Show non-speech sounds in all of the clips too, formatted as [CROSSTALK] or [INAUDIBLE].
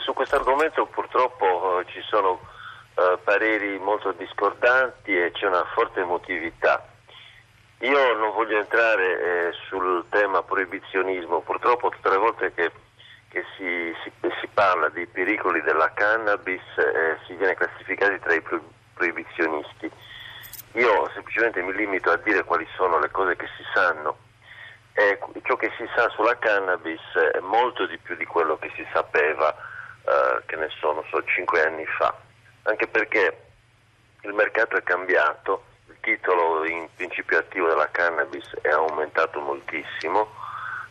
su questo argomento purtroppo eh, ci sono eh, pareri molto discordanti e c'è una forte emotività. Io non voglio entrare eh, sul tema proibizionismo, purtroppo tutte le volte che, che si, si, si, parla dei pericoli della cannabis eh, si viene classificati tra i pro- proibizionisti. Io semplicemente mi limito a dire quali sono le cose che si sanno. Eh, ciò che si sa sulla cannabis è molto di più di quello che si sapeva, eh, che ne sono, so, cinque anni fa, anche perché il mercato è cambiato titolo in principio attivo della cannabis è aumentato moltissimo,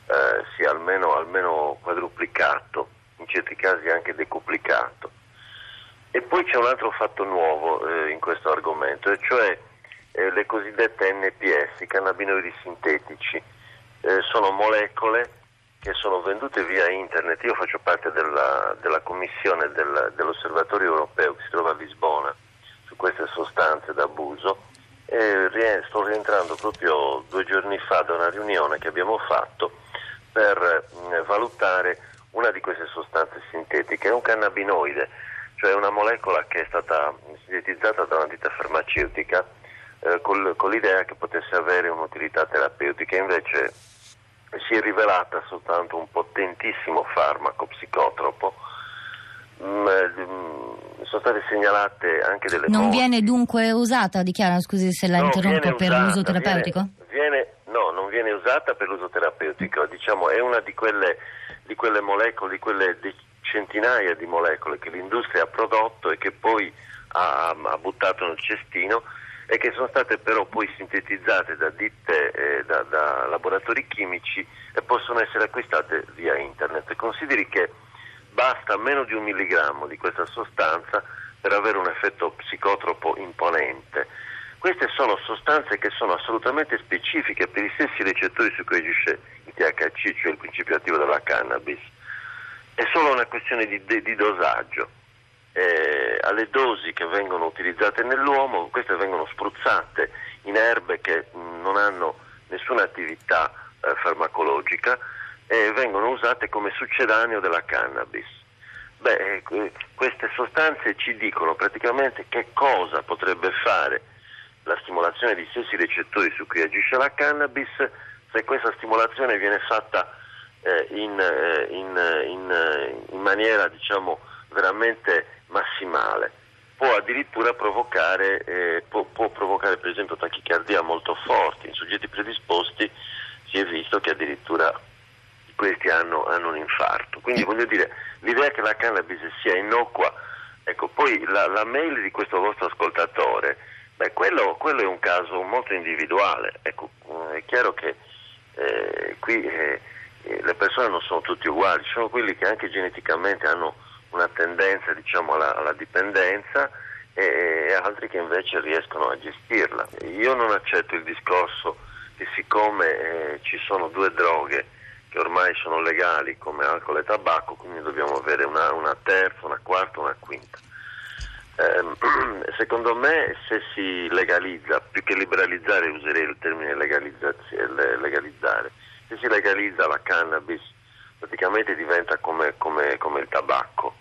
eh, si è almeno, almeno quadruplicato, in certi casi anche decuplicato. E poi c'è un altro fatto nuovo eh, in questo argomento, e cioè eh, le cosiddette NPS, i cannabinoidi sintetici. Eh, sono molecole che sono vendute via internet. Io faccio parte della, della commissione del, dell'Osservatorio europeo che si trova a Lisbona su queste sostanze d'abuso e sto rientrando proprio due giorni fa da una riunione che abbiamo fatto per mm, valutare una di queste sostanze sintetiche, è un cannabinoide, cioè una molecola che è stata sintetizzata da una ditta farmaceutica eh, col, con l'idea che potesse avere un'utilità terapeutica, invece si è rivelata soltanto un potentissimo farmaco psicotropo Mm, eh, mm, sono state segnalate anche delle Non morti. viene dunque usata, dichiara, scusi se la No, interrompo, per usata, l'uso terapeutico? Viene, viene- no, non viene usata per l'uso terapeutico, diciamo è una di quelle, di quelle molecole, di quelle di centinaia di molecole che l'industria ha prodotto e che poi ha, ha buttato nel cestino e che sono state però poi sintetizzate da ditte, eh, da, da laboratori chimici e possono essere acquistate via internet. Consideri che basta meno di un milligrammo di questa sostanza per avere un effetto psicotropo imponente. Queste sono sostanze che sono assolutamente specifiche per i stessi recettori su cui agisce il THC, cioè il principio attivo della cannabis. È solo una questione di, di- dosaggio. Eh, alle dosi che vengono utilizzate nell'uomo, queste vengono spruzzate in erbe che mh, non hanno nessuna attività eh, farmacologica e vengono usate come succedaneo della cannabis. Beh, eh, queste sostanze ci dicono praticamente che cosa potrebbe fare la stimolazione di stessi recettori su cui agisce la cannabis se questa stimolazione viene fatta eh, in, eh, in, eh, in, in maniera diciamo veramente massimale. Può addirittura provocare, eh, può, può provocare per esempio tachicardia molto forti, in soggetti predisposti si è visto che addirittura questi hanno, hanno un infarto. Quindi voglio dire, l'idea che la cannabis sia innocua, ecco, poi la, la mail di questo vostro ascoltatore, beh, quello, quello è un caso molto individuale, ecco, è chiaro che eh, qui eh, eh, le persone non sono tutti uguali, ci sono quelli che anche geneticamente hanno una tendenza diciamo, alla, alla dipendenza e, altri che invece riescono a gestirla. Io non accetto il discorso che siccome eh, ci sono due droghe che ormai sono legali come alcol e tabacco, quindi dobbiamo avere una, una terza, una quarta, una quinta. Ehm, [CLEARS THROAT] secondo me se si legalizza, più che liberalizzare userei il termine legalizzare, se si legalizza la cannabis praticamente diventa come, come- come il tabacco,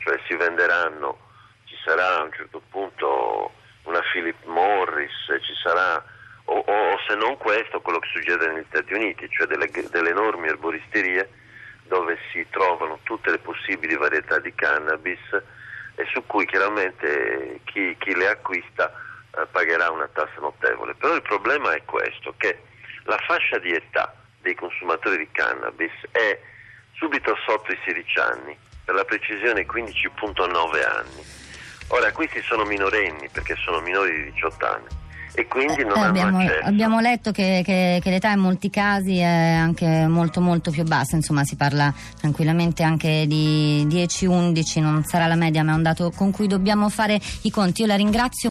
cioè si venderanno, ci sarà a un certo punto una Philip Morris, ci sarà, o, o- o se non questo, quello che succede negli Stati Uniti, cioè delle, delle enormi erboristerie dove si trovano tutte le possibili varietà di cannabis e su cui chiaramente chi, chi le acquista eh, pagherà una tassa notevole. Però il problema è questo, che la fascia di età dei consumatori di cannabis è subito sotto i 16 anni, per la precisione 15.9 anni. Ora questi sono minorenni perché sono minori di 18 anni e quindi non Eh, abbiamo, abbiamo letto che, che- che l'età in molti casi è anche molto molto più bassa, insomma si parla tranquillamente anche di 10-11, non sarà la media ma è un dato con cui dobbiamo fare i conti. Io la ringrazio.